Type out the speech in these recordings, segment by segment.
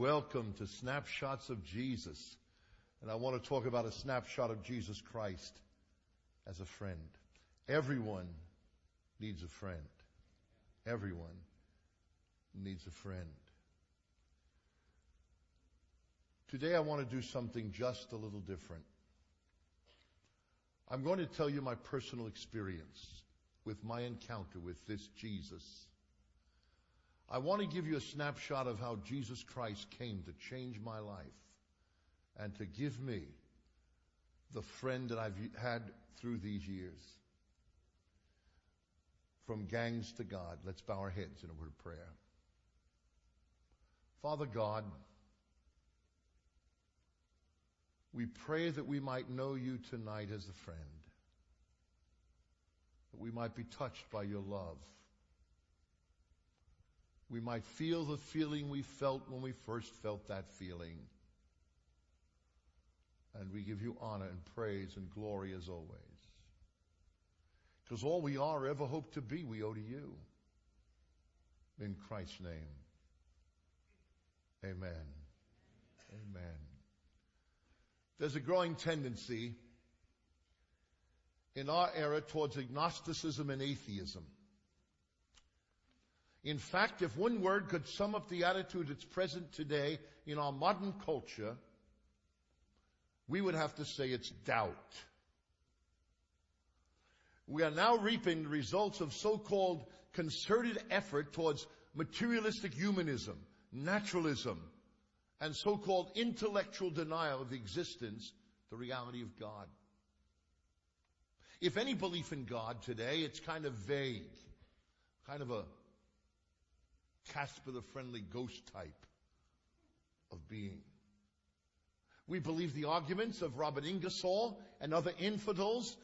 Welcome to Snapshots of Jesus. And I want to talk about a snapshot of Jesus Christ as a friend. Everyone needs a friend. Everyone needs a friend. Today I want to do something just a little different. I'm going to tell you my personal experience with my encounter with this Jesus. I want to give you a snapshot of how Jesus Christ came to change my life and to give me the friend that I've had through these years. From gangs to God, let's bow our heads in a word of prayer. Father God, we pray that we might know you tonight as a friend, that we might be touched by your love. We might feel the feeling we felt when we first felt that feeling. And we give you honor and praise and glory as always. Because all we are, ever hope to be, we owe to you. In Christ's name. Amen. Amen. There's a growing tendency in our era towards agnosticism and atheism. In fact, if one word could sum up the attitude that's present today in our modern culture, we would have to say it's doubt. We are now reaping the results of so-called concerted effort towards materialistic humanism, naturalism, and so-called intellectual denial of the existence, the reality of God. If any belief in God today, it's kind of vague, kind of a Casper the friendly ghost type of being. We believe the arguments of Robert Ingersoll and other infidels.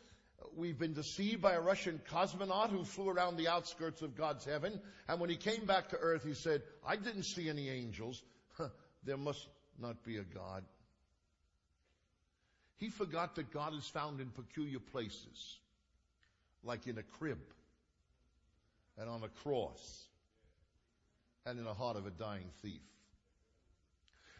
We've been deceived by a Russian cosmonaut who flew around the outskirts of God's heaven. And when he came back to earth, he said, I didn't see any angels. there must not be a God. He forgot that God is found in peculiar places, like in a crib and on a cross and in the heart of a dying thief.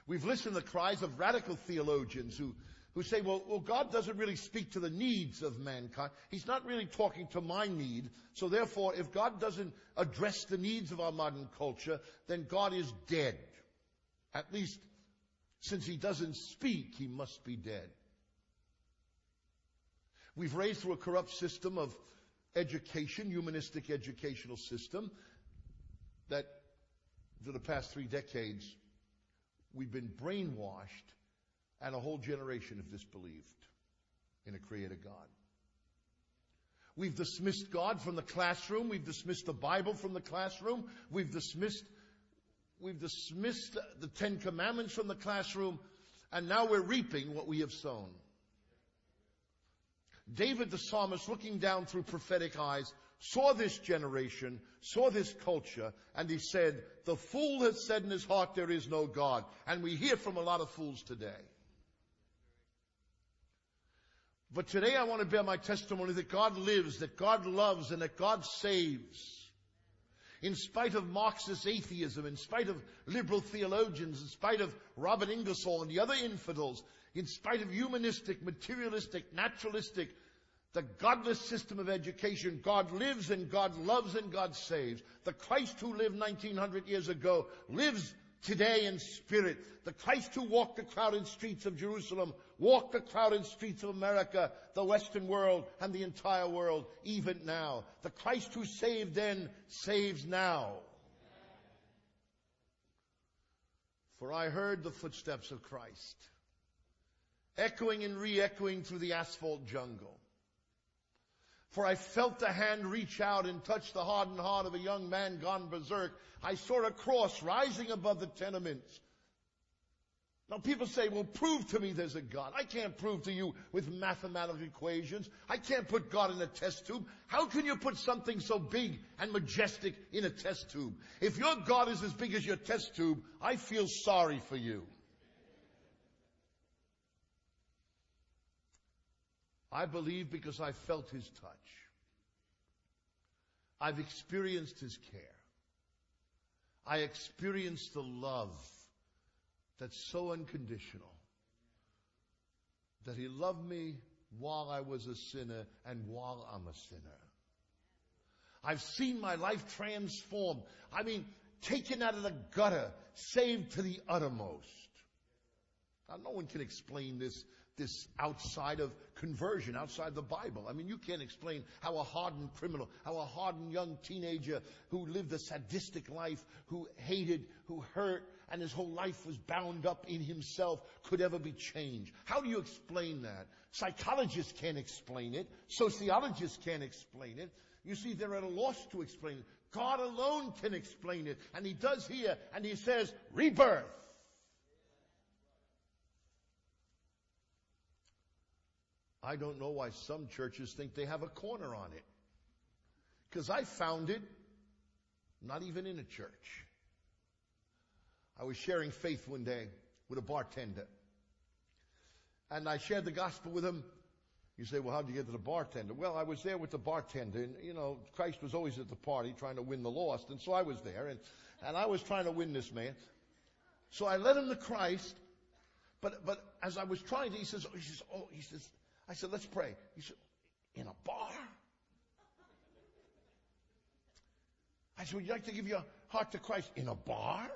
We've listened to the cries of radical theologians who, who say, well, well, God doesn't really speak to the needs of mankind. He's not really talking to my need. So therefore, if God doesn't address the needs of our modern culture, then God is dead. At least, since he doesn't speak, he must be dead. We've raised through a corrupt system of education, humanistic educational system, that for the past three decades, we've been brainwashed and a whole generation have disbelieved in a creator God. We've dismissed God from the classroom. We've dismissed the Bible from the classroom. We've dismissed, we've dismissed the Ten Commandments from the classroom. And now we're reaping what we have sown. David the psalmist looking down through prophetic eyes saw this generation, saw this culture, and he said, the fool has said in his heart there is no God. And we hear from a lot of fools today. But today I want to bear my testimony that God lives, that God loves, and that God saves. In spite of Marxist atheism, in spite of liberal theologians, in spite of Robert Ingersoll and the other infidels, in spite of humanistic, materialistic, naturalistic, the godless system of education, God lives and God loves and God saves. The Christ who lived 1900 years ago lives today in spirit. The Christ who walked the crowded streets of Jerusalem, walked the crowded streets of America, the Western world, and the entire world, even now. The Christ who saved then saves now. For I heard the footsteps of Christ, echoing and re-echoing through the asphalt jungle. For I felt the hand reach out and touch the hardened heart of a young man gone berserk. I saw a cross rising above the tenements. Now people say, well, prove to me there's a God. I can't prove to you with mathematical equations. I can't put God in a test tube. How can you put something so big and majestic in a test tube? If your God is as big as your test tube, I feel sorry for you. I believe because I felt his touch. I've experienced his care. I experienced the love that's so unconditional that he loved me while I was a sinner and while I'm a sinner. I've seen my life transformed. I mean, taken out of the gutter, saved to the uttermost. Now, no one can explain this, this outside of conversion, outside the Bible. I mean, you can't explain how a hardened criminal, how a hardened young teenager who lived a sadistic life, who hated, who hurt, and his whole life was bound up in himself could ever be changed. How do you explain that? Psychologists can't explain it. Sociologists can't explain it. You see, they're at a loss to explain it. God alone can explain it. And He does here, and He says, rebirth. I don't know why some churches think they have a corner on it. Because I found it not even in a church. I was sharing faith one day with a bartender. And I shared the gospel with him. You say, well, how'd you get to the bartender? Well, I was there with the bartender, and you know, Christ was always at the party trying to win the lost, and so I was there, and, and I was trying to win this man. So I led him to Christ, but but as I was trying to, he says, oh, he says, oh, he says, I said, let's pray. He said, in a bar? I said, would you like to give your heart to Christ in a bar?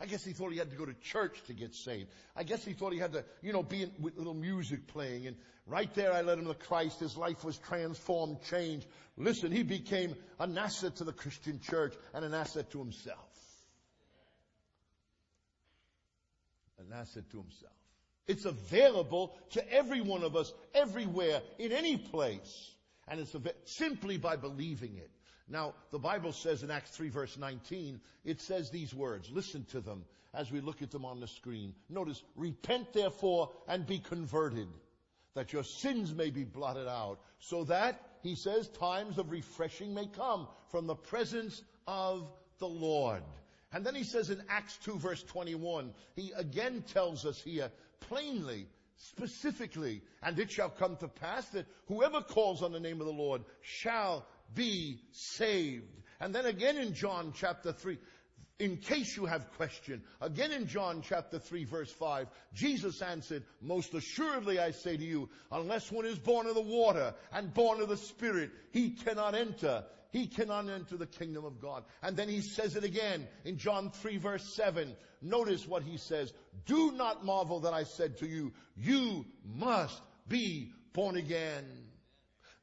I guess he thought he had to go to church to get saved. I guess he thought he had to, you know, be in, with little music playing. And right there I led him to Christ. His life was transformed, changed. Listen, he became an asset to the Christian church and an asset to himself. An asset to himself. It's available to every one of us, everywhere, in any place. And it's simply by believing it. Now, the Bible says in Acts 3 verse 19, it says these words. Listen to them as we look at them on the screen. Notice, repent therefore and be converted, that your sins may be blotted out, so that, he says, times of refreshing may come from the presence of the Lord. And then he says in Acts 2 verse 21, he again tells us here plainly, specifically, and it shall come to pass that whoever calls on the name of the Lord shall be saved. And then again in John chapter 3, in case you have question, again in John chapter 3 verse 5, Jesus answered, most assuredly I say to you, unless one is born of the water and born of the Spirit, he cannot enter he cannot enter the kingdom of God. And then he says it again in John 3 verse 7. Notice what he says. Do not marvel that I said to you, you must be born again.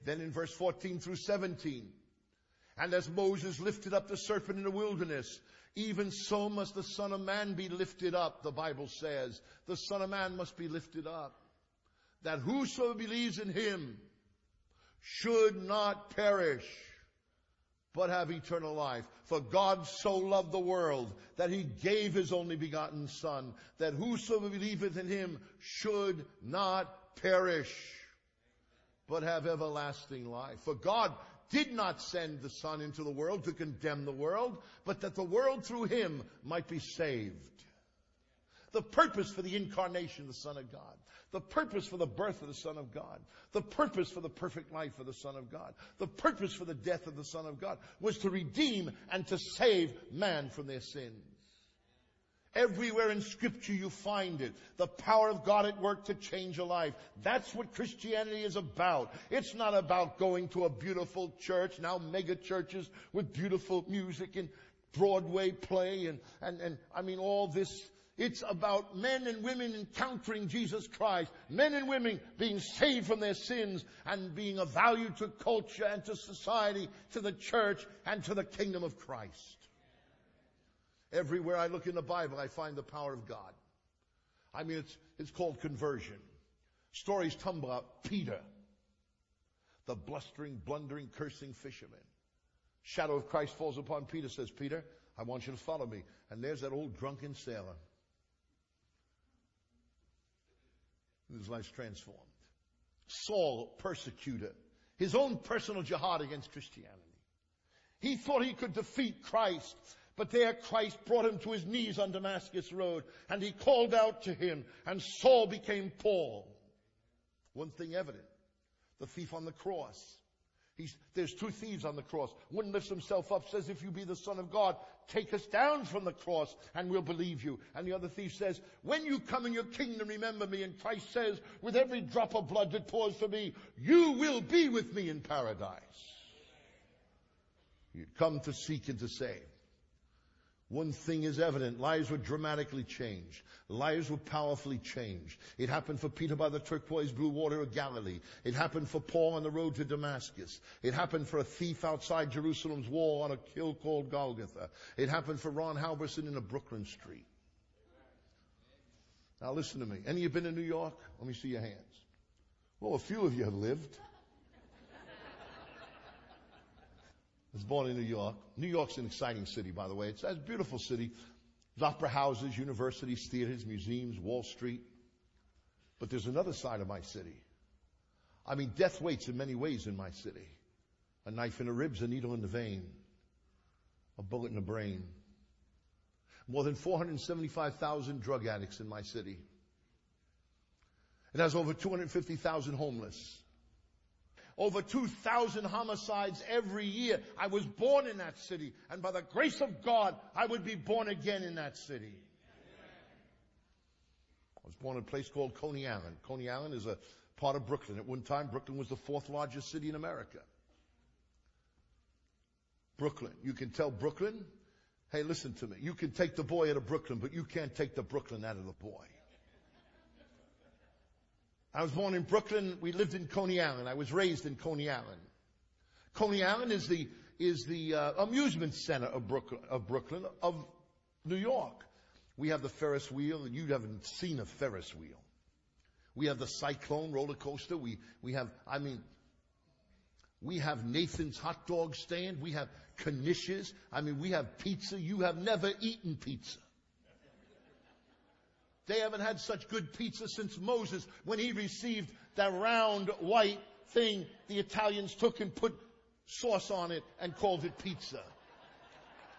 Then in verse 14 through 17, and as Moses lifted up the serpent in the wilderness, even so must the Son of Man be lifted up, the Bible says. The Son of Man must be lifted up. That whoso believes in him should not perish, but have eternal life. For God so loved the world that he gave his only begotten Son, that whoso believeth in him should not perish, but have everlasting life. For God did not send the Son into the world to condemn the world, but that the world through him might be saved. The purpose for the incarnation of the Son of God. The purpose for the birth of the Son of God. The purpose for the perfect life of the Son of God. The purpose for the death of the Son of God was to redeem and to save man from their sins. Everywhere in scripture you find it. The power of God at work to change a life. That's what Christianity is about. It's not about going to a beautiful church, now mega churches with beautiful music and Broadway play and, and, and I mean all this. It's about men and women encountering Jesus Christ. Men and women being saved from their sins and being of value to culture and to society, to the church and to the kingdom of Christ. Everywhere I look in the Bible, I find the power of God. I mean, it's, it's called conversion. Stories tumble about Peter, the blustering, blundering, cursing fisherman. Shadow of Christ falls upon Peter, says, Peter, I want you to follow me. And there's that old drunken sailor. His life's transformed. Saul, persecutor, his own personal jihad against Christianity. He thought he could defeat Christ but there Christ brought him to his knees on Damascus Road and he called out to him and Saul became Paul. One thing evident. The thief on the cross. He's, there's two thieves on the cross. One lifts himself up, says, if you be the son of God, take us down from the cross and we'll believe you. And the other thief says, when you come in your kingdom, remember me. And Christ says, with every drop of blood that pours for me, you will be with me in paradise. You come to seek and to save. One thing is evident. Lives were dramatically changed. Lives were powerfully changed. It happened for Peter by the turquoise blue water of Galilee. It happened for Paul on the road to Damascus. It happened for a thief outside Jerusalem's wall on a hill called Golgotha. It happened for Ron Halvorsen in a Brooklyn street. Now listen to me. Any of you been in New York? Let me see your hands. Well, a few of you have lived. Was born in New York. New York's an exciting city, by the way. It's a beautiful city. There's opera houses, universities, theaters, museums, Wall Street. But there's another side of my city. I mean, death waits in many ways in my city. A knife in the ribs, a needle in the vein, a bullet in the brain. More than 475,000 drug addicts in my city. It has over 250,000 homeless. Over 2,000 homicides every year. I was born in that city, and by the grace of God, I would be born again in that city. I was born in a place called Coney Island. Coney Island is a part of Brooklyn. At one time, Brooklyn was the fourth largest city in America. Brooklyn. You can tell Brooklyn, hey, listen to me. You can take the boy out of Brooklyn, but you can't take the Brooklyn out of the boy. I was born in Brooklyn. We lived in Coney Island. I was raised in Coney Island. Coney Island is the is the uh, amusement center of Brooklyn, of Brooklyn, of New York. We have the Ferris wheel, and you haven't seen a Ferris wheel. We have the Cyclone roller coaster. We we have, I mean, we have Nathan's hot dog stand. We have Knishes. I mean, we have pizza. You have never eaten pizza. They haven't had such good pizza since Moses when he received that round white thing the Italians took and put sauce on it and called it pizza.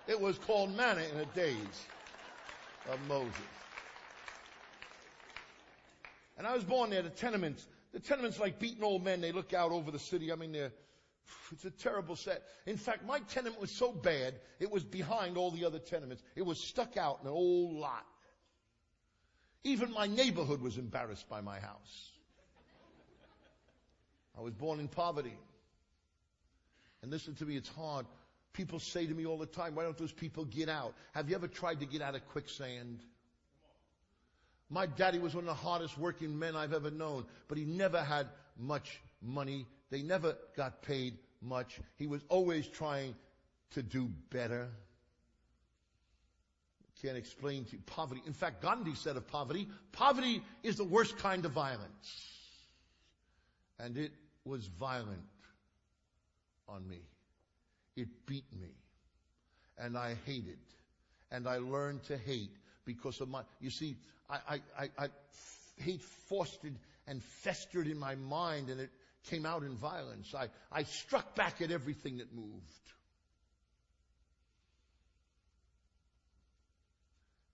It was called manna in the days of Moses. And I was born there, the tenements. The tenements like beaten old men, they look out over the city. I mean, they're, it's a terrible set. In fact, my tenement was so bad, it was behind all the other tenements. It was stuck out in an old lot. Even my neighborhood was embarrassed by my house. I was born in poverty. And listen to me, it's hard. People say to me all the time, why don't those people get out? Have you ever tried to get out of quicksand? My daddy was one of the hardest working men I've ever known, but he never had much money. They never got paid much. He was always trying to do better can't explain to you poverty. In fact, Gandhi said of poverty, poverty is the worst kind of violence. And it was violent on me. It beat me. And I hated. And I learned to hate because of my, you see, I, I, I, I hate fostered and festered in my mind and it came out in violence. I, I struck back at everything that moved.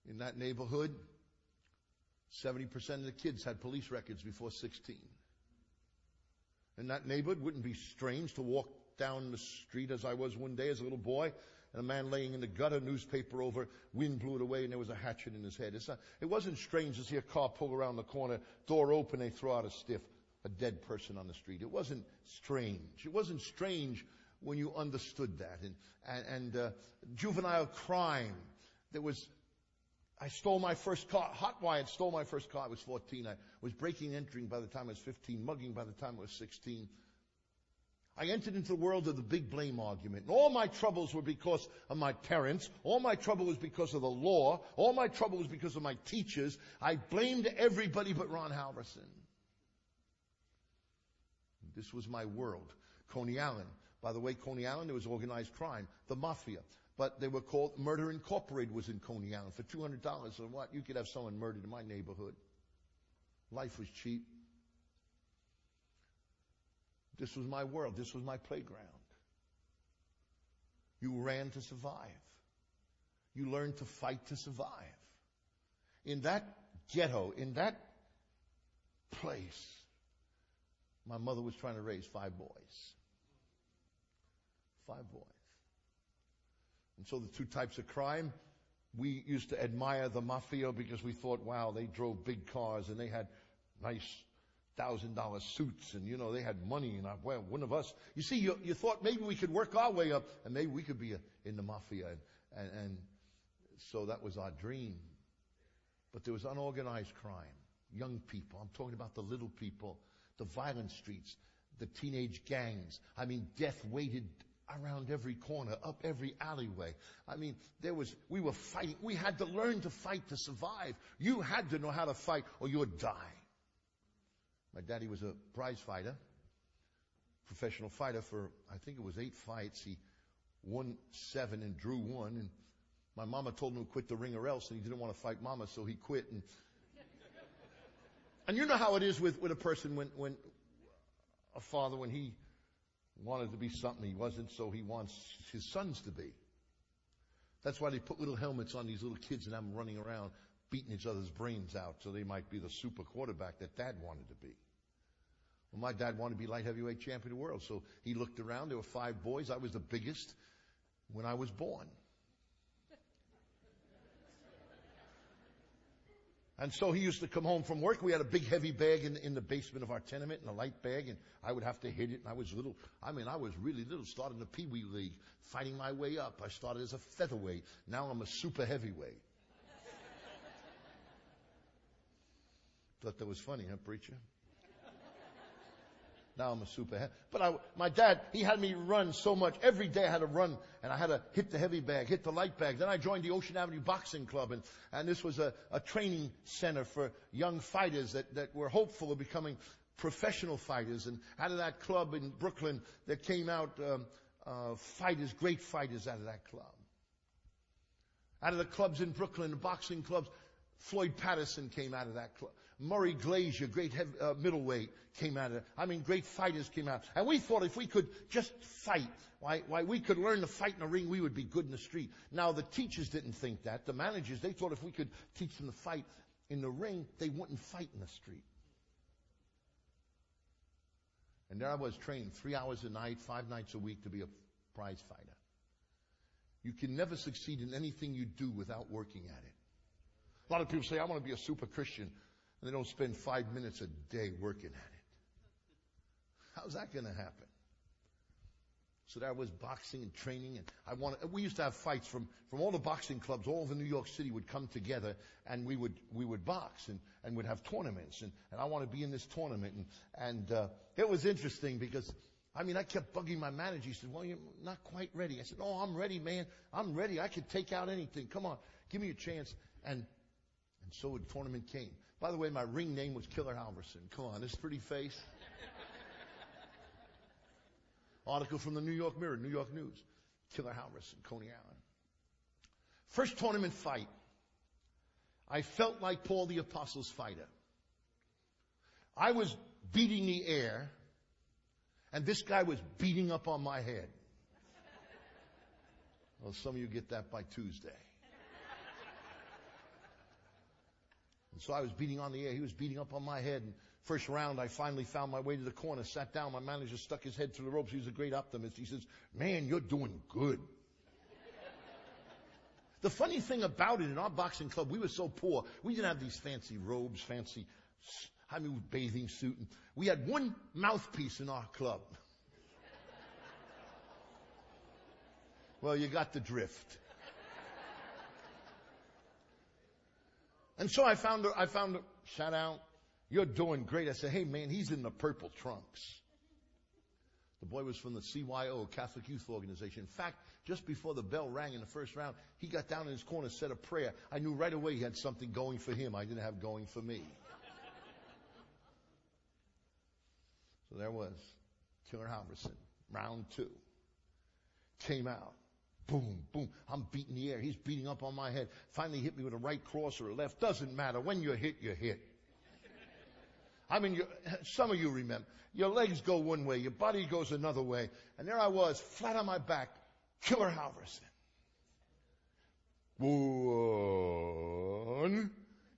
In that neighborhood, 70% of the kids had police records before 16. In that neighborhood, wouldn't be strange to walk down the street as I was one day as a little boy, and a man laying in the gutter, newspaper over, wind blew it away, and there was a hatchet in his head. Not, it wasn't strange to see a car pull around the corner, door open, they throw out a stiff, a dead person on the street. It wasn't strange. It wasn't strange when you understood that. And, and, and uh, juvenile crime, there was I stole my first car. Hotwired stole my first car. I was 14. I was breaking entering by the time I was 15, mugging by the time I was 16. I entered into the world of the big blame argument. And all my troubles were because of my parents. All my trouble was because of the law. All my trouble was because of my teachers. I blamed everybody but Ron Halvorsen. This was my world. Coney Island. By the way, Coney Island, there was organized crime. The mafia but they were called Murder Incorporated was in Coney Island for $200 or what? You could have someone murdered in my neighborhood. Life was cheap. This was my world. This was my playground. You ran to survive. You learned to fight to survive. In that ghetto, in that place, my mother was trying to raise five boys. Five boys. And so the two types of crime, we used to admire the mafia because we thought, wow, they drove big cars and they had nice thousand dollar suits and you know they had money and I, well one of us you see you, you thought maybe we could work our way up and maybe we could be a, in the mafia and, and, and so that was our dream. But there was unorganized crime young people. I'm talking about the little people the violent streets the teenage gangs. I mean death waited around every corner up every alleyway I mean there was we were fighting we had to learn to fight to survive you had to know how to fight or you would die my daddy was a prize fighter, professional fighter for, I think it was eight fights. He won seven and drew one. And my mama told him to quit the ring or else, and he didn't want to fight mama, so he quit. And, and you know how it is with, with a person when, when a father, when he wanted to be something he wasn't, so he wants his sons to be. That's why they put little helmets on these little kids and have them running around beating each other's brains out so they might be the super quarterback that dad wanted to be. Well, my dad wanted to be light heavyweight champion of the world. So he looked around. There were five boys. I was the biggest when I was born. And so he used to come home from work. We had a big heavy bag in, in the basement of our tenement and a light bag and I would have to hit it and I was little. I mean, I was really little, started in the Pee Wee League, fighting my way up. I started as a featherweight. Now I'm a super heavyweight. Thought that was funny, huh, preacher? Now I'm a super. But I, my dad, he had me run so much. Every day I had to run and I had to hit the heavy bag, hit the light bag. Then I joined the Ocean Avenue Boxing Club and, and this was a, a training center for young fighters that, that were hopeful of becoming professional fighters. And out of that club in Brooklyn, there came out um, uh, fighters, great fighters out of that club. Out of the clubs in Brooklyn, the boxing clubs, Floyd Patterson came out of that club. Murray Glazier, great heavy, uh, middleweight, came out of it. I mean, great fighters came out. And we thought if we could just fight, why, why we could learn to fight in the ring, we would be good in the street. Now, the teachers didn't think that. The managers, they thought if we could teach them to fight in the ring, they wouldn't fight in the street. And there I was trained three hours a night, five nights a week to be a prize fighter. You can never succeed in anything you do without working at it. A lot of people say, I want to be a super Christian and they don't spend five minutes a day working at it. How's that going to happen? So there was boxing and training, and I wanted. We used to have fights from from all the boxing clubs all over New York City would come together, and we would we would box and and would have tournaments, and and I want to be in this tournament, and and uh, it was interesting because. I mean, I kept bugging my manager. He said, well, you're not quite ready. I said, oh, I'm ready, man. I'm ready. I can take out anything. Come on. Give me a chance. And, and so the tournament came. By the way, my ring name was Killer Halvorsen. Come on, this pretty face. Article from the New York Mirror, New York News. Killer Halvorsen, Coney Island. First tournament fight. I felt like Paul the Apostle's fighter. I was beating the air, and this guy was beating up on my head. Well, some of you get that by Tuesday. And so I was beating on the air. He was beating up on my head. And first round, I finally found my way to the corner, sat down. My manager stuck his head through the ropes. He was a great optimist. He says, man, you're doing good. the funny thing about it, in our boxing club, we were so poor. We didn't have these fancy robes, fancy, I mean, bathing suit. We had one mouthpiece in our club. well, you got the drift. And so I found her, I found her, shout out, you're doing great. I said, hey man, he's in the purple trunks. The boy was from the CYO, Catholic Youth Organization. In fact, just before the bell rang in the first round, he got down in his corner, said a prayer. I knew right away he had something going for him I didn't have going for me. so there was Killer Halvorsen, round two. Came out. Boom, boom. I'm beating the air. He's beating up on my head. Finally hit me with a right cross or a left. Doesn't matter. When you're hit, you're hit. I mean, some of you remember. Your legs go one way, your body goes another way. And there I was, flat on my back, Killer Halvorsen. One.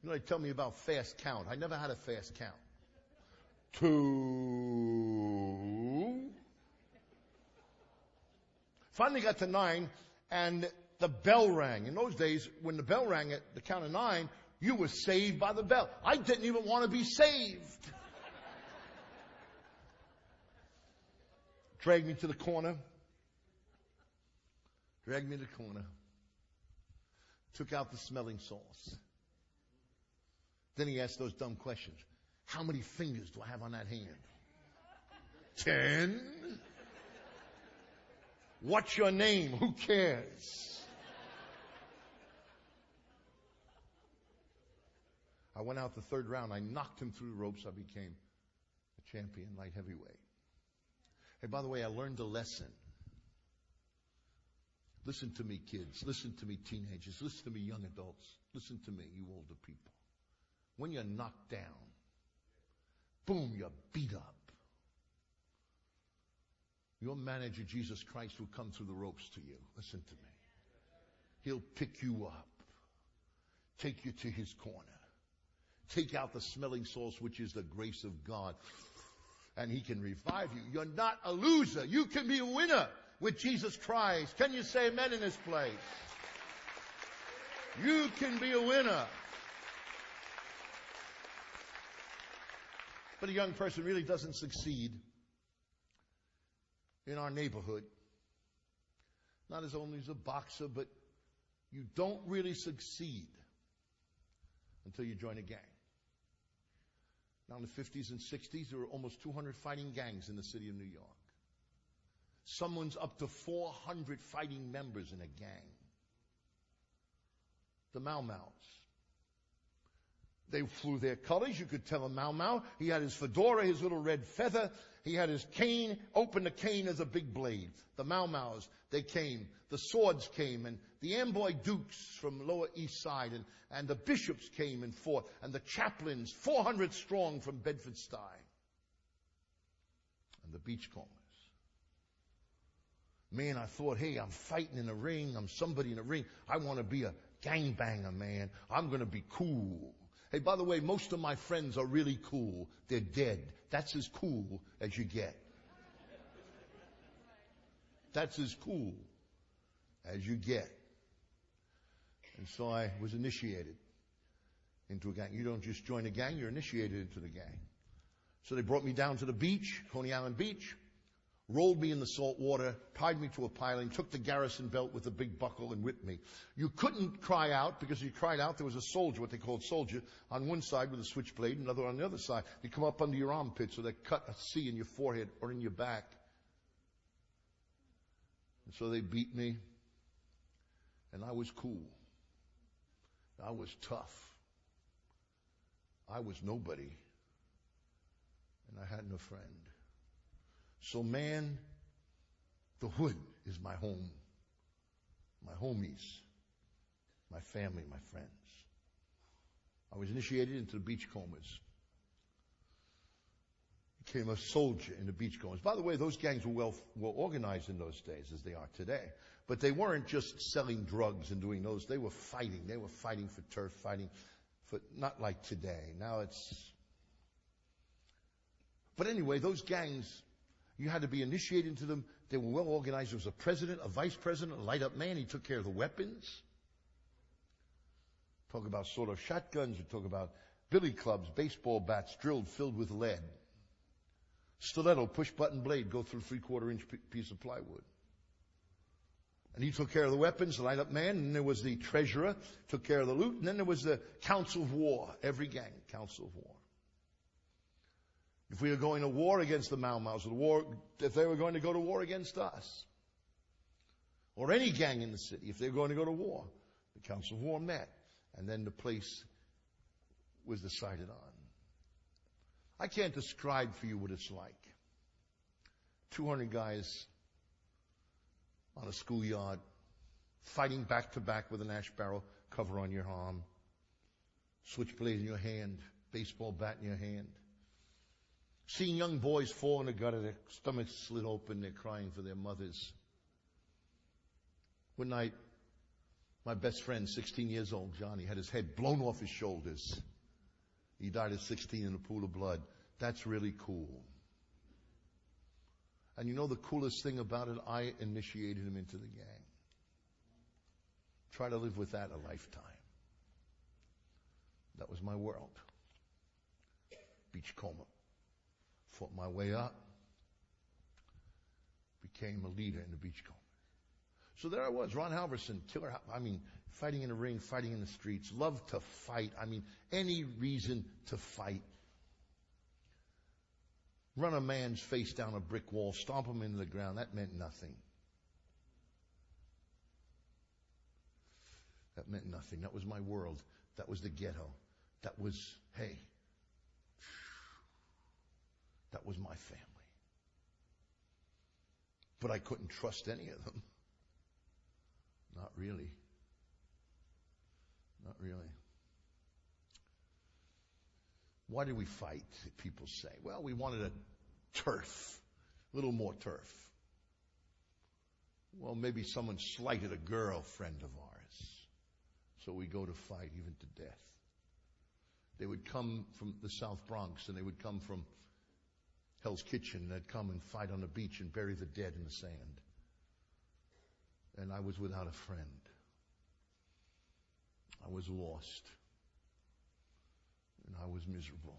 You know, they tell me about fast count. I never had a fast count. Two. Finally got to nine, and the bell rang. In those days, when the bell rang at the count of nine, you were saved by the bell. I didn't even want to be saved. Dragged me to the corner. Dragged me to the corner. Took out the smelling salts. Then he asked those dumb questions. How many fingers do I have on that hand? Ten. What's your name? Who cares? I went out the third round. I knocked him through the ropes. I became a champion light heavyweight. Hey, by the way, I learned a lesson. Listen to me, kids. Listen to me, teenagers. Listen to me, young adults. Listen to me, you older people. When you're knocked down, boom, you're beat up. Your manager, Jesus Christ, will come through the ropes to you. Listen to me. He'll pick you up, take you to his corner, take out the smelling salts, which is the grace of God, and he can revive you. You're not a loser. You can be a winner with Jesus Christ. Can you say amen in this place? You can be a winner. But a young person really doesn't succeed in our neighborhood. Not as only as a boxer, but you don't really succeed until you join a gang. Now in the 50s and 60s, there were almost 200 fighting gangs in the city of New York. Someone's up to 400 fighting members in a gang. The Mau Mau's. They flew their colors. You could tell a Mau Mau. He had his fedora, his little red feather. He had his cane. Open the cane as a big blade. The Mau Mau's, they came. The swords came and the Amboy Dukes from Lower East Side and, and the bishops came and fought and the chaplains, 400 strong from Bedford-Stuy. And the beachcombers. Man, I thought, hey, I'm fighting in a ring. I'm somebody in a ring. I want to be a gangbanger, man. I'm going to be cool. Hey, by the way, most of my friends are really cool. They're dead. That's as cool as you get. That's as cool as you get. And so I was initiated into a gang. You don't just join a gang, you're initiated into the gang. So they brought me down to the beach, Coney Island Beach rolled me in the salt water, tied me to a piling, took the garrison belt with a big buckle and whipped me. You couldn't cry out because if you cried out, there was a soldier, what they called soldier, on one side with a switchblade, another on the other side. They come up under your armpit, so they cut a C in your forehead or in your back. And so they beat me, and I was cool. I was tough. I was nobody, and I had no friend. So man, the hood is my home, my homies, my family, my friends. I was initiated into the beachcombers. Became a soldier in the beachcombers. By the way, those gangs were well, well organized in those days as they are today. But they weren't just selling drugs and doing those. They were fighting. They were fighting for turf, fighting for, not like today. Now it's, but anyway, those gangs you had to be initiated into them. They were well organized. There was a president, a vice president, a light up man. He took care of the weapons. Talk about sort of shotguns. We talk about billy clubs, baseball bats drilled filled with lead. Stiletto, push button blade, go through three quarter inch piece of plywood. And he took care of the weapons, the light up man, and there was the treasurer, took care of the loot, and then there was the council of war, every gang, council of war. If we were going to war against the Mau Mau's, war, if they were going to go to war against us, or any gang in the city, if they were going to go to war, the Council of War met, and then the place was decided on. I can't describe for you what it's like. 200 guys on a schoolyard, fighting back to back with an ash barrel cover on your arm, switchblade in your hand, baseball bat in your hand. Seeing young boys fall in the gutter, their stomachs slit open, they're crying for their mothers. One night, my best friend, 16 years old, Johnny, had his head blown off his shoulders. He died at 16 in a pool of blood. That's really cool. And you know the coolest thing about it? I initiated him into the gang. Try to live with that a lifetime. That was my world. Beachcomber. Fought my way up. Became a leader in the beachcomber. So there I was, Ron Halvorsen, killer, I mean, fighting in the ring, fighting in the streets, loved to fight. I mean, any reason to fight. Run a man's face down a brick wall, stomp him into the ground, that meant nothing. That meant nothing. That was my world. That was the ghetto. That was, hey, that was my family. But I couldn't trust any of them. Not really. Not really. Why did we fight? People say. Well, we wanted a turf, a little more turf. Well, maybe someone slighted a girlfriend of ours. So we go to fight even to death. They would come from the South Bronx and they would come from Hell's Kitchen. They'd come and fight on the beach and bury the dead in the sand. And I was without a friend. I was lost. And I was miserable.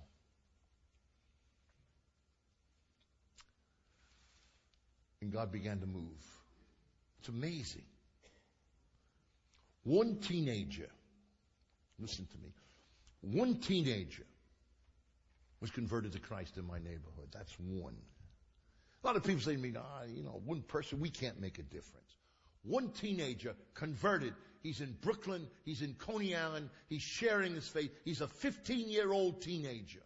And God began to move. It's amazing. One teenager, listen to me, one teenager was converted to Christ in my neighborhood. That's one. A lot of people say to me, ah, you know, one person, we can't make a difference. One teenager converted. He's in Brooklyn. He's in Coney Island. He's sharing his faith. He's a 15 year old teenager.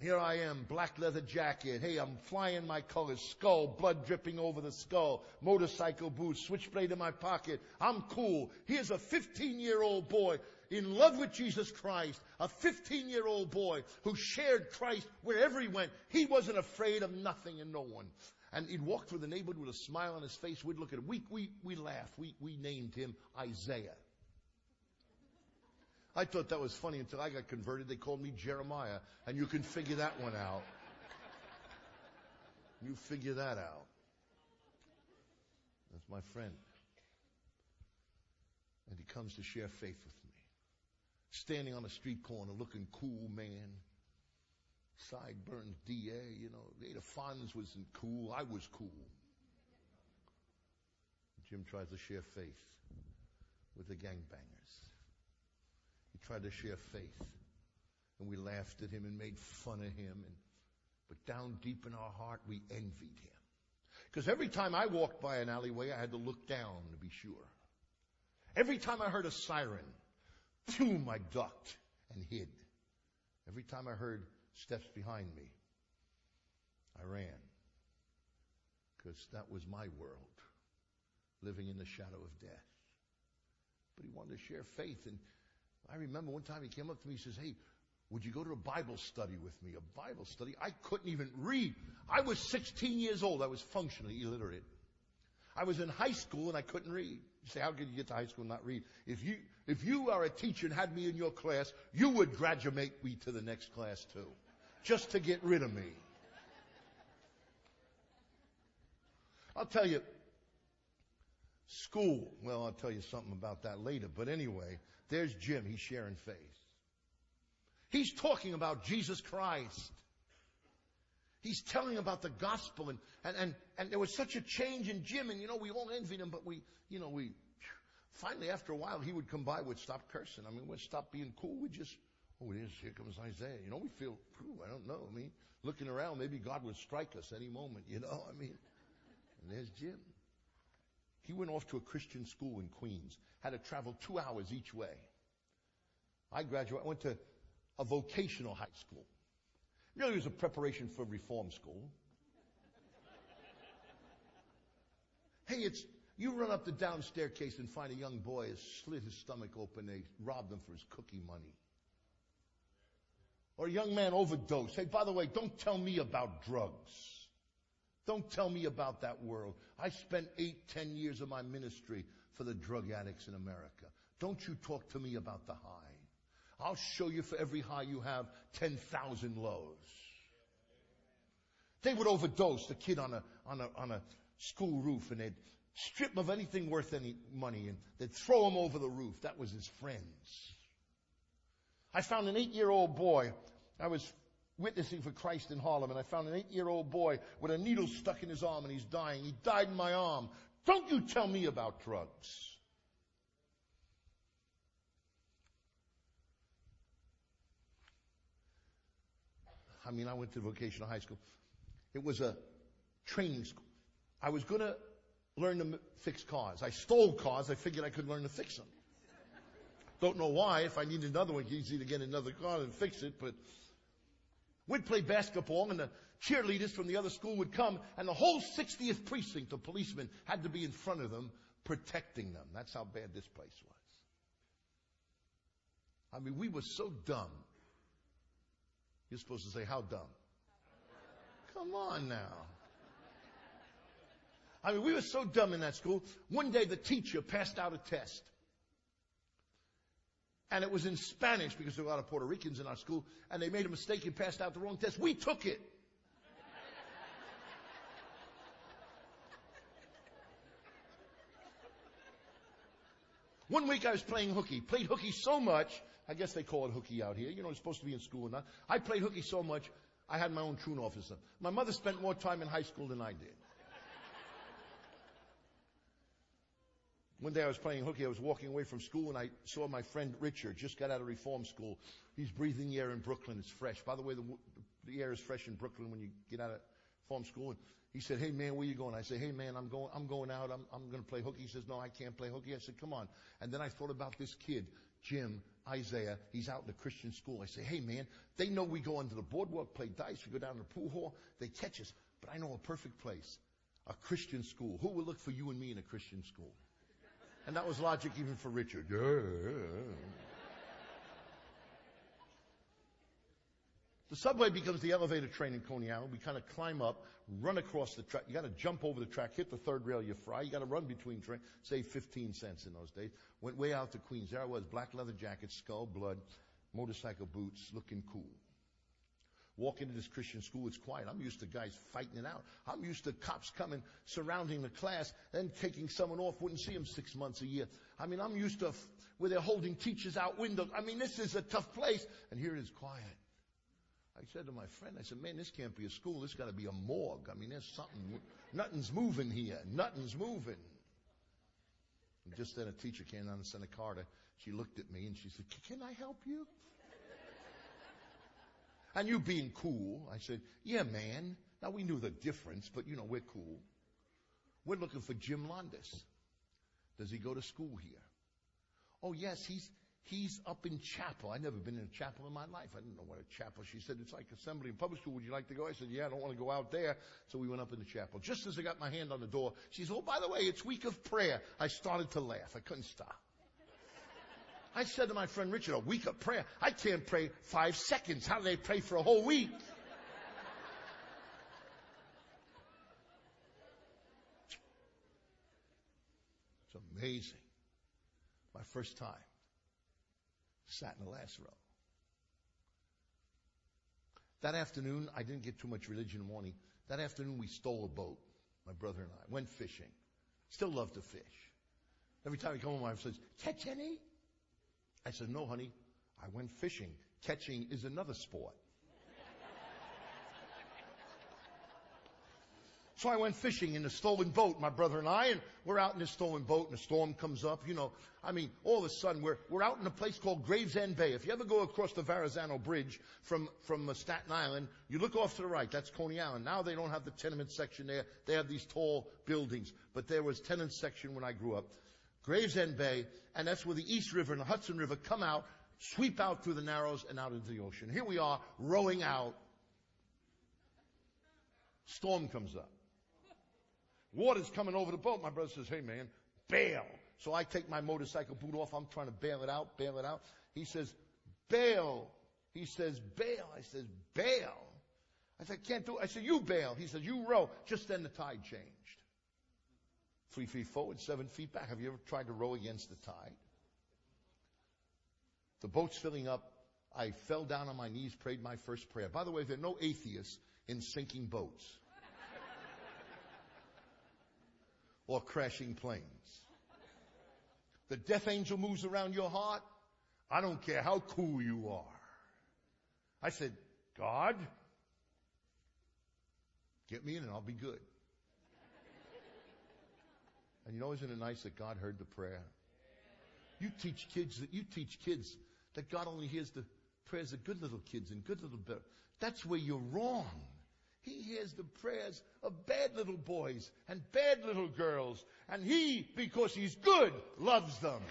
Here I am, black leather jacket. Hey, I'm flying my colors, skull, blood dripping over the skull, motorcycle boots, switchblade in my pocket. I'm cool. Here's a 15 year old boy in love with Jesus Christ, a 15 year old boy who shared Christ wherever he went. He wasn't afraid of nothing and no one. And he'd walk through the neighborhood with a smile on his face. We'd look at him. We, we, we laughed. We, we named him Isaiah. I thought that was funny until I got converted. They called me Jeremiah, and you can figure that one out. You figure that out. That's my friend. And he comes to share faith with. Standing on a street corner looking cool, man. Sideburns DA, you know. Ada Fonz wasn't cool. I was cool. Jim tries to share faith with the gangbangers He tried to share faith. And we laughed at him and made fun of him. And, but down deep in our heart, we envied him. Because every time I walked by an alleyway, I had to look down to be sure. Every time I heard a siren, boom, I ducked and hid. Every time I heard steps behind me, I ran. Because that was my world, living in the shadow of death. But he wanted to share faith, and I remember one time he came up to me, he says, hey, would you go to a Bible study with me? A Bible study? I couldn't even read. I was 16 years old. I was functionally illiterate. I was in high school and I couldn't read. You say, how could you get to high school and not read? If you, if you are a teacher and had me in your class, you would graduate me to the next class too. Just to get rid of me. I'll tell you, school, well, I'll tell you something about that later, but anyway, there's Jim. He's sharing faith. He's talking about Jesus Christ. He's telling about the gospel and, and, and, and there was such a change in Jim and you know, we all envied him, but we, you know, we, finally after a while he would come by, would stop cursing. I mean, we'd stop being cool. We'd just, oh, it is, here comes Isaiah. You know, we feel, I don't know. I mean, looking around, maybe God would strike us any moment, you know, I mean, and there's Jim. He went off to a Christian school in Queens, had to travel two hours each way. I graduated, I went to a vocational high school. Really was a preparation for reform school. hey, it's, you run up the down staircase and find a young boy has slit his stomach open, they robbed him for his cookie money. Or a young man overdosed. Hey, by the way, don't tell me about drugs. Don't tell me about that world. I spent eight, ten years of my ministry for the drug addicts in America. Don't you talk to me about the high. I'll show you for every high you have 10,000 lows. They would overdose the kid on a, on a, on a school roof and they'd strip him of anything worth any money and they'd throw him over the roof. That was his friends. I found an eight year old boy. I was witnessing for Christ in Harlem and I found an eight year old boy with a needle stuck in his arm and he's dying. He died in my arm. Don't you tell me about drugs. I mean, I went to vocational high school. It was a training school. I was going to learn to fix cars. I stole cars. I figured I could learn to fix them. Don't know why. If I needed another one, easy to get another car and fix it, but we'd play basketball and the cheerleaders from the other school would come and the whole 60th precinct of policemen had to be in front of them protecting them. That's how bad this place was. I mean, we were so dumb. You're supposed to say, how dumb? Come on now. I mean, we were so dumb in that school. One day the teacher passed out a test. And it was in Spanish because there were a lot of Puerto Ricans in our school, and they made a mistake and passed out the wrong test. We took it. One week I was playing hooky. Played hooky so much, I guess they call it hooky out here. You know, it's supposed to be in school or not. I played hooky so much, I had my own truant officer. My mother spent more time in high school than I did. One day I was playing hooky. I was walking away from school and I saw my friend Richard just got out of reform school. He's breathing the air in Brooklyn. It's fresh. By the way, the, the air is fresh in Brooklyn when you get out of reform school. And he said, "Hey man, where you going?" I said, "Hey man, I'm going. I'm going out. I'm I'm going to play hooky." He says, "No, I can't play hooky." I said, "Come on." And then I thought about this kid, Jim Isaiah. He's out in a Christian school. I say, "Hey man, they know we go onto the boardwalk, play dice. We go down to the pool hall. They catch us. But I know a perfect place, a Christian school. Who will look for you and me in a Christian school?" And that was logic even for Richard. The subway becomes the elevator train in Coney Island. We kind of climb up, run across the track. You got to jump over the track, hit the third rail, you fry. You got to run between trains. Save 15 cents in those days. Went way out to Queens. There I was, black leather jacket, skull, blood, motorcycle boots, looking cool. Walk into this Christian school, it's quiet. I'm used to guys fighting it out. I'm used to cops coming, surrounding the class, then taking someone off, wouldn't see them six months a year. I mean, I'm used to f- where they're holding teachers out windows. I mean, this is a tough place. And here it is quiet. I said to my friend, I said, man, this can't be a school. This got to be a morgue. I mean, there's something, nothing's moving here. Nothing's moving. And just then a teacher came down and sent a card. She looked at me and she said, can I help you? And you being cool, I said, yeah, man. Now we knew the difference, but you know, we're cool. We're looking for Jim Londas. Does he go to school here? Oh yes, he's, he's up in chapel. I've never been in a chapel in my life. I didn't know what a chapel. She said, it's like assembly and public school. Would you like to go? I said, yeah, I don't want to go out there. So we went up in the chapel. Just as I got my hand on the door, she said, oh, by the way, it's week of prayer. I started to laugh. I couldn't stop. I said to my friend Richard, a week of prayer. I can't pray five seconds. How do they pray for a whole week? It's amazing. My first time. Sat in the last row. That afternoon, I didn't get too much religion morning. That afternoon, we stole a boat, my brother and I. Went fishing. Still love to fish. Every time we come home, my wife says, catch any? I said, no, honey, I went fishing. Catching is another sport. So I went fishing in a stolen boat, my brother and I, and we're out in this stolen boat and a storm comes up, you know. I mean, all of a sudden we're, we're out in a place called Gravesend Bay. If you ever go across the Verrazano Bridge from, from uh, Staten Island, you look off to the right, that's Coney Island. Now they don't have the tenement section there. They have these tall buildings. But there was tenement section when I grew up. Gravesend Bay, and that's where the East River and the Hudson River come out, sweep out through the Narrows and out into the ocean. Here we are, rowing out. Storm comes up. Water's coming over the boat. My brother says, hey man, bail. So I take my motorcycle boot off. I'm trying to bail it out, bail it out. He says, bail. He says, bail. I says, bail. I said, can't do it. I said, you bail. He says, you row. Just then the tide changed. Three feet forward, seven feet back. Have you ever tried to row against the tide? The boat's filling up. I fell down on my knees, prayed my first prayer. By the way, there are no atheists in sinking boats or crashing planes. The death angel moves around your heart. I don't care how cool you are. I said, God, get me in and I'll be good. And you know, isn't it nice that God heard the prayer? You teach kids that you teach kids that God only hears the prayers of good little kids and good little bear. That's where you're wrong. He hears the prayers of bad little boys and bad little girls. And he, because he's good, loves them.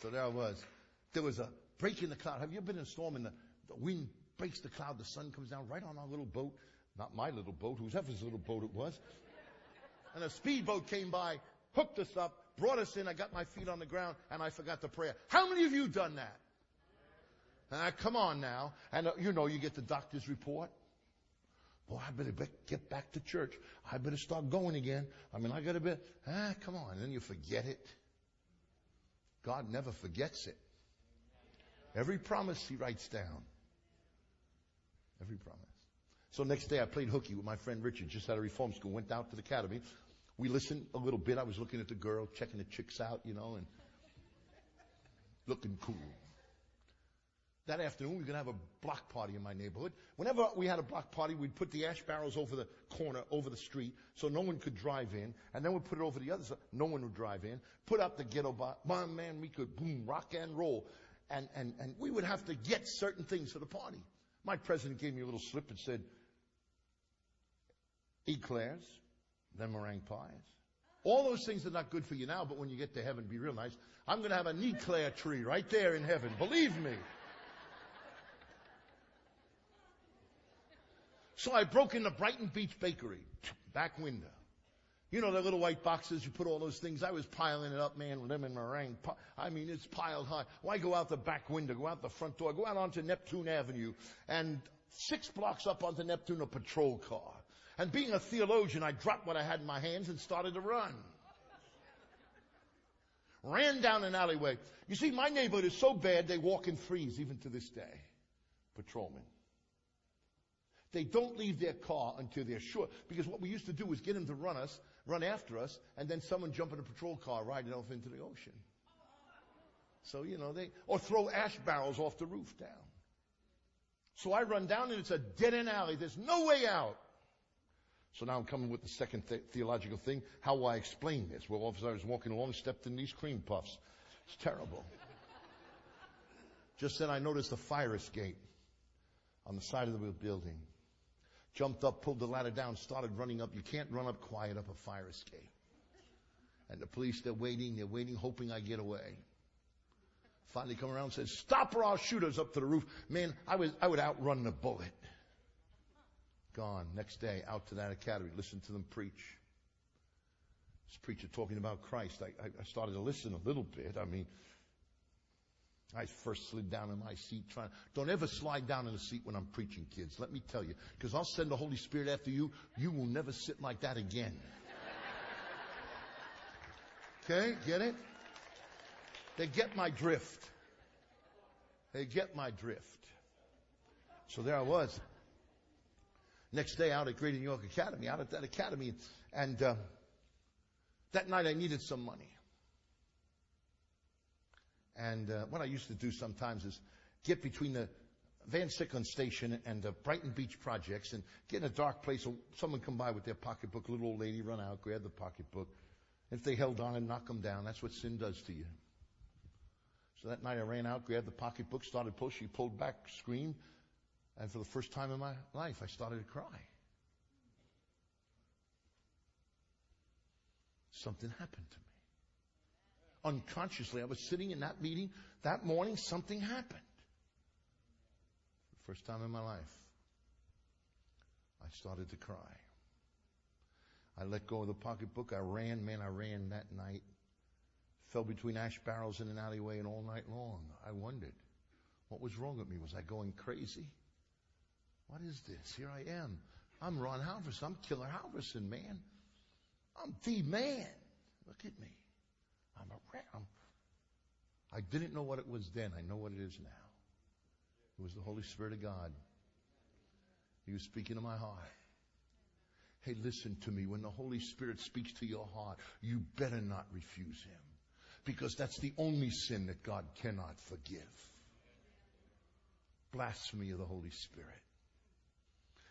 So there I was. There was a break in the cloud. Have you been in a storm and the, the wind breaks the cloud, the sun comes down right on our little boat? Not my little boat, whoever's little boat it was. And a speedboat came by, hooked us up, brought us in. I got my feet on the ground and I forgot the prayer. How many of you done that? Uh, come on now. And uh, you know, you get the doctor's report. Boy, I better be- get back to church. I better start going again. I mean, I gotta be, ah, come on. And then you forget it. God never forgets it. Every promise he writes down. Every promise. So next day I played hooky with my friend Richard, just out of reform school, went down to the academy. We listened a little bit. I was looking at the girl, checking the chicks out, you know, and looking cool. That afternoon, we were going to have a block party in my neighborhood. Whenever we had a block party, we'd put the ash barrels over the corner, over the street, so no one could drive in. And then we'd put it over the other side. No one would drive in. Put up the ghetto bar. Man, man, we could boom, rock and roll. And, and, and we would have to get certain things for the party. My president gave me a little slip and said, eclairs, then meringue pies. All those things are not good for you now, but when you get to heaven, be real nice. I'm going to have an eclair tree right there in heaven. Believe me. So I broke into Brighton Beach Bakery, back window. You know the little white boxes, you put all those things. I was piling it up, man, lemon meringue. I mean, it's piled high. Why go out the back window, go out the front door, go out onto Neptune Avenue, and six blocks up onto Neptune, a patrol car. And being a theologian, I dropped what I had in my hands and started to run. Ran down an alleyway. You see, my neighborhood is so bad they walk in threes even to this day. Patrolmen. They don't leave their car until they're sure. Because what we used to do was get them to run us, run after us, and then someone jump in a patrol car, ride it off into the ocean. So, you know, they, or throw ash barrels off the roof down. So I run down and it's a dead end alley. There's no way out. So now I'm coming with the second th- theological thing. How will I explain this? Well, officer, I was walking along, stepped in these cream puffs. It's terrible. Just then I noticed a fire escape on the side of the building. Jumped up, pulled the ladder down, started running up. You can't run up quiet up a fire escape. And the police, they're waiting, they're waiting, hoping I get away. Finally come around and says, stop or I'll shoot us up to the roof. Man, I was, I would outrun the bullet. Gone. Next day, out to that academy, listen to them preach. This preacher talking about Christ. I, I started to listen a little bit. I mean, I first slid down in my seat trying. Don't ever slide down in the seat when I'm preaching, kids. Let me tell you. Because I'll send the Holy Spirit after you. You will never sit like that again. Okay? Get it? They get my drift. They get my drift. So there I was. Next day out at Greater New York Academy, out at that academy, and uh, that night I needed some money. And uh, what I used to do sometimes is get between the Van Siclen station and the Brighton Beach projects and get in a dark place. So someone come by with their pocketbook, a little old lady run out, grab the pocketbook. If they held on and knock them down, that's what sin does to you. So that night I ran out, grabbed the pocketbook, started pull. She pulled back, screamed, and for the first time in my life, I started to cry. Something happened to me unconsciously. I was sitting in that meeting that morning, something happened. First time in my life, I started to cry. I let go of the pocketbook. I ran, man, I ran that night. Fell between ash barrels in an alleyway and all night long. I wondered, what was wrong with me? Was I going crazy? What is this? Here I am. I'm Ron Halvorsen. I'm Killer Halvorsen, man. I'm the man. Look at me. I'm around. I didn't know what it was then. I know what it is now. It was the Holy Spirit of God. He was speaking to my heart. Hey, listen to me. When the Holy Spirit speaks to your heart, you better not refuse Him. Because that's the only sin that God cannot forgive. Blasphemy of the Holy Spirit.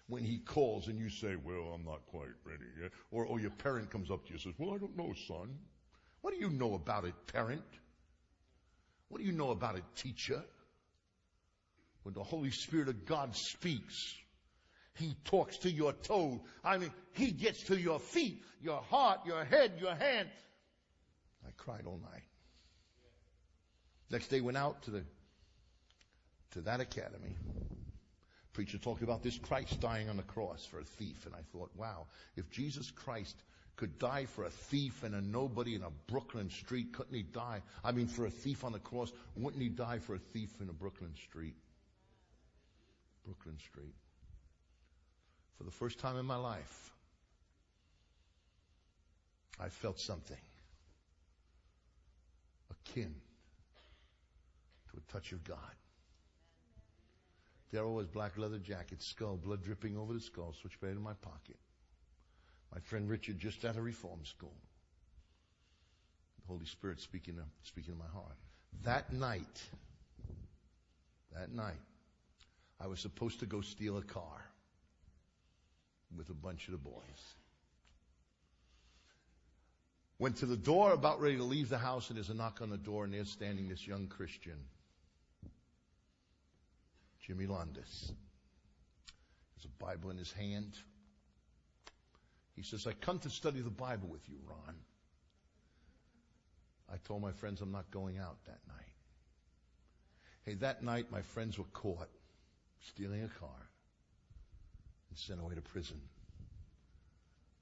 When He calls and you say, well, I'm not quite ready yet. Or, or your parent comes up to you and says, well, I don't know, son. What do you know about it, parent? What do you know about it, teacher? When the Holy Spirit of God speaks, He talks to your toe. I mean, He gets to your feet, your heart, your head, your hand. I cried all night. Next day went out to the, to that academy. Preacher talked about this Christ dying on the cross for a thief. And I thought, wow, if Jesus Christ could die for a thief and a nobody in a Brooklyn street, couldn't he die? I mean, for a thief on the cross, wouldn't he die for a thief in a Brooklyn street? Brooklyn Street. For the first time in my life, I felt something akin to a touch of God. There was black leather jacket, skull, blood dripping over the skull, switchblade in my pocket. My friend Richard just out of reform school. The Holy Spirit speaking to, speaking to my heart. That night, that night, I was supposed to go steal a car with a bunch of the boys. Went to the door, about ready to leave the house, and there's a knock on the door, and there's standing this young Christian, Jimmy Landis. There's a Bible in his hand. He says, I come to study the Bible with you, Ron. I told my friends I'm not going out that night. Hey, that night my friends were caught stealing a car and sent away to prison.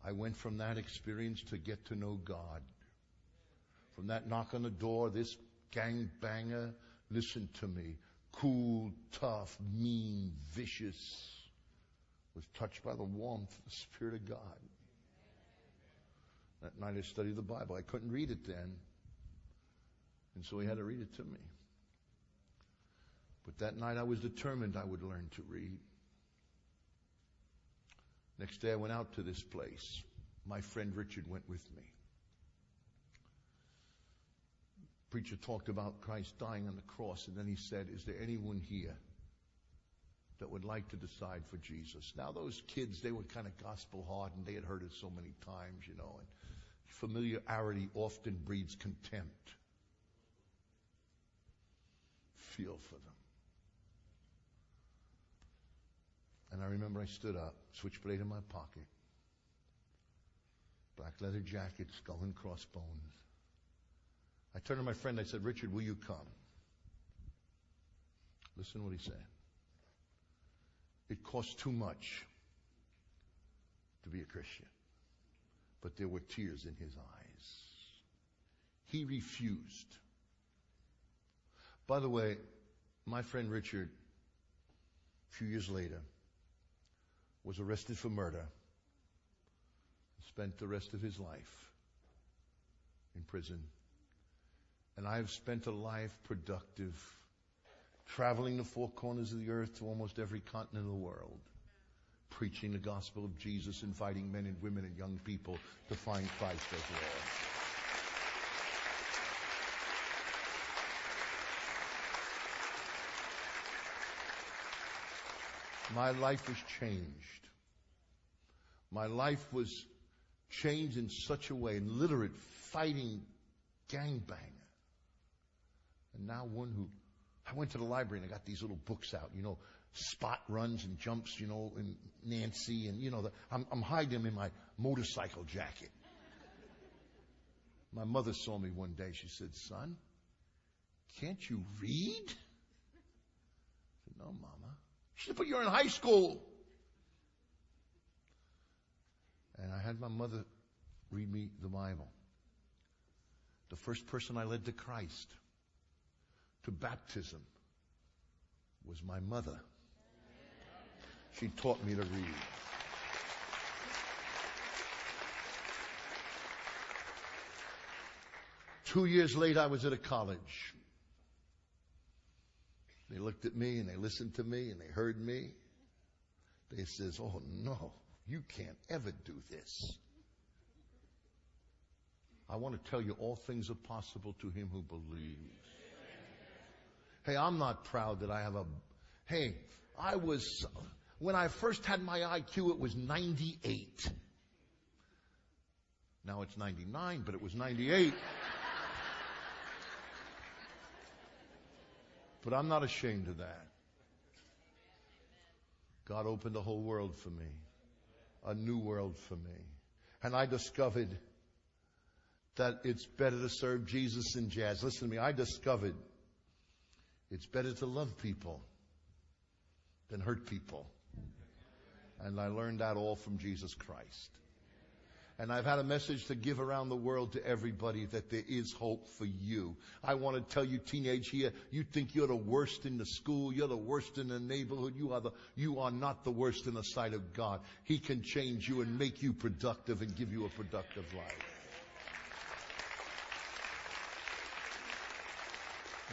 I went from that experience to get to know God. From that knock on the door, this gang banger, listened to me, cool, tough, mean, vicious, was touched by the warmth of the Spirit of God. That night I studied the Bible. I couldn't read it then. And so he had to read it to me. But that night I was determined I would learn to read. Next day I went out to this place. My friend Richard went with me. Preacher talked about Christ dying on the cross, and then he said, Is there anyone here that would like to decide for Jesus? Now, those kids, they were kind of gospel hardened. They had heard it so many times, you know, and familiarity often breeds contempt. Feel for them. And I remember I stood up, switchblade in my pocket, black leather jacket, skull and crossbones. I turned to my friend, I said, Richard, will you come? Listen to what he said. It costs too much to be a Christian. But there were tears in his eyes. He refused. By the way, my friend Richard, a few years later, was arrested for murder, spent the rest of his life in prison. And I have spent a life productive, traveling the four corners of the earth to almost every continent of the world, preaching the gospel of Jesus, inviting men and women and young people to find Christ as Lord. My life was changed. My life was changed in such a way, illiterate, fighting gangbanger. And now one who, I went to the library and I got these little books out, you know, spot runs and jumps, you know, and Nancy and, you know, the, I'm, I'm hiding them in my motorcycle jacket. My mother saw me one day. She said, son, can't you read? I said, no, mama. She said, but you're in high school. And I had my mother read me the Bible. The first person I led to Christ, to baptism, was my mother. She taught me to read. Two years later, I was at a college. They looked at me and they listened to me and they heard me. They says, oh no, you can't ever do this. I want to tell you all things are possible to him who believes. Hey, I'm not proud that I have a, hey, I was, when I first had my IQ, it was 98. Now it's 99, but it was 98. but I'm not ashamed of that. God opened the whole world for me, a new world for me. And I discovered that it's better to serve Jesus than jazz. Listen to me, I discovered it's better to love people than hurt people. And I learned that all from Jesus Christ. And I've had a message to give around the world to everybody that there is hope for you. I want to tell you, teenage here, you think you're the worst in the school, you're the worst in the neighborhood, you are the, you are not the worst in the sight of God. He can change you and make you productive and give you a productive life.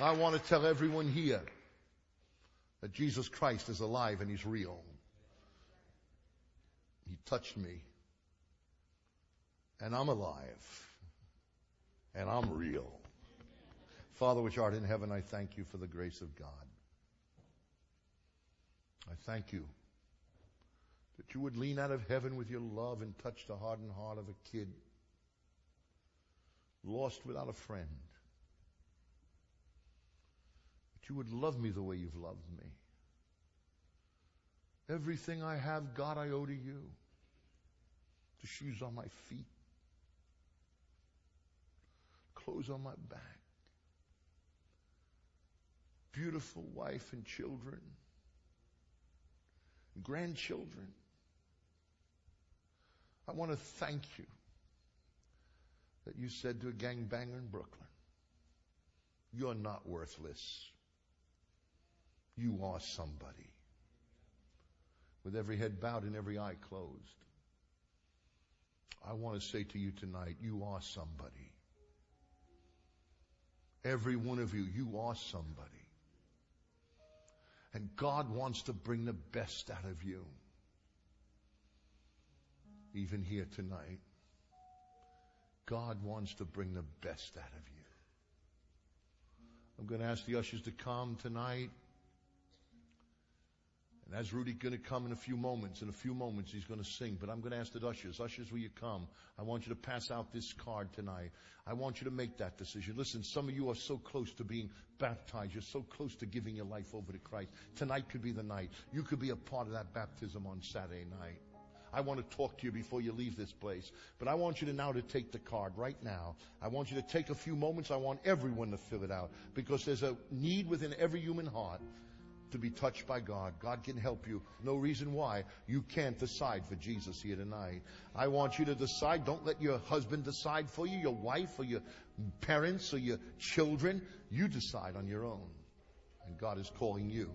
I want to tell everyone here that Jesus Christ is alive and He's real. He touched me. And I'm alive. And I'm real. Father which art in heaven, I thank you for the grace of God. I thank you that you would lean out of heaven with your love and touch the hardened heart of a kid lost without a friend. That you would love me the way you've loved me. Everything I have, God, I owe to you. The shoes on my feet, clothes on my back, beautiful wife and children, grandchildren. I want to thank you that you said to a gangbanger in Brooklyn, you're not worthless. You are somebody. With every head bowed and every eye closed. I want to say to you tonight, you are somebody. Every one of you, you are somebody. And God wants to bring the best out of you. Even here tonight. God wants to bring the best out of you. I'm going to ask the ushers to come tonight. And as Rudy's going to come in a few moments, in a few moments he's going to sing, but I'm going to ask the ushers, ushers, will you come? I want you to pass out this card tonight. I want you to make that decision. Listen, some of you are so close to being baptized. You're so close to giving your life over to Christ. Tonight could be the night. You could be a part of that baptism on Saturday night. I want to talk to you before you leave this place. But I want you to now to take the card right now. I want you to take a few moments. I want everyone to fill it out because there's a need within every human heart to be touched by God. God can help you. No reason why you can't decide for Jesus here tonight. I want you to decide. Don't let your husband decide for you, your wife or your parents or your children. You decide on your own. And God is calling you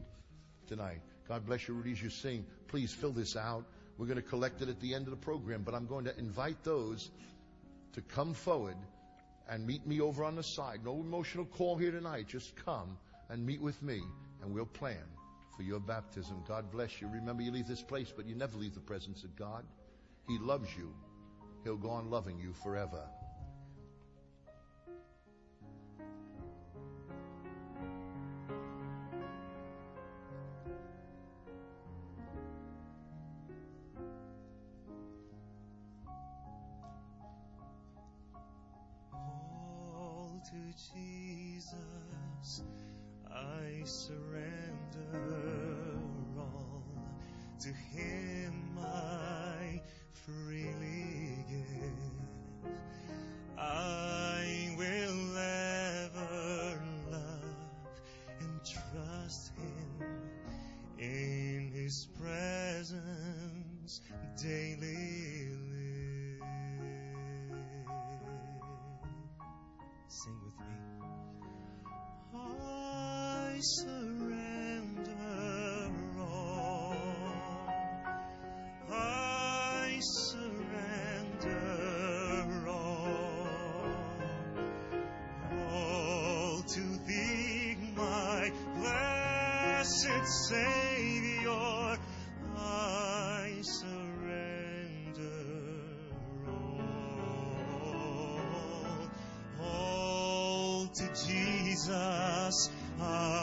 tonight. God bless you, Rudy, as you sing. Please fill this out. We're going to collect it at the end of the program, but I'm going to invite those to come forward and meet me over on the side. No emotional call here tonight. Just come and meet with me and we'll plan for your baptism. God bless you. Remember, you leave this place, but you never leave the presence of God. He loves you. He'll go on loving you forever. All to Jesus I surrender all. To Him I freely Jesus. I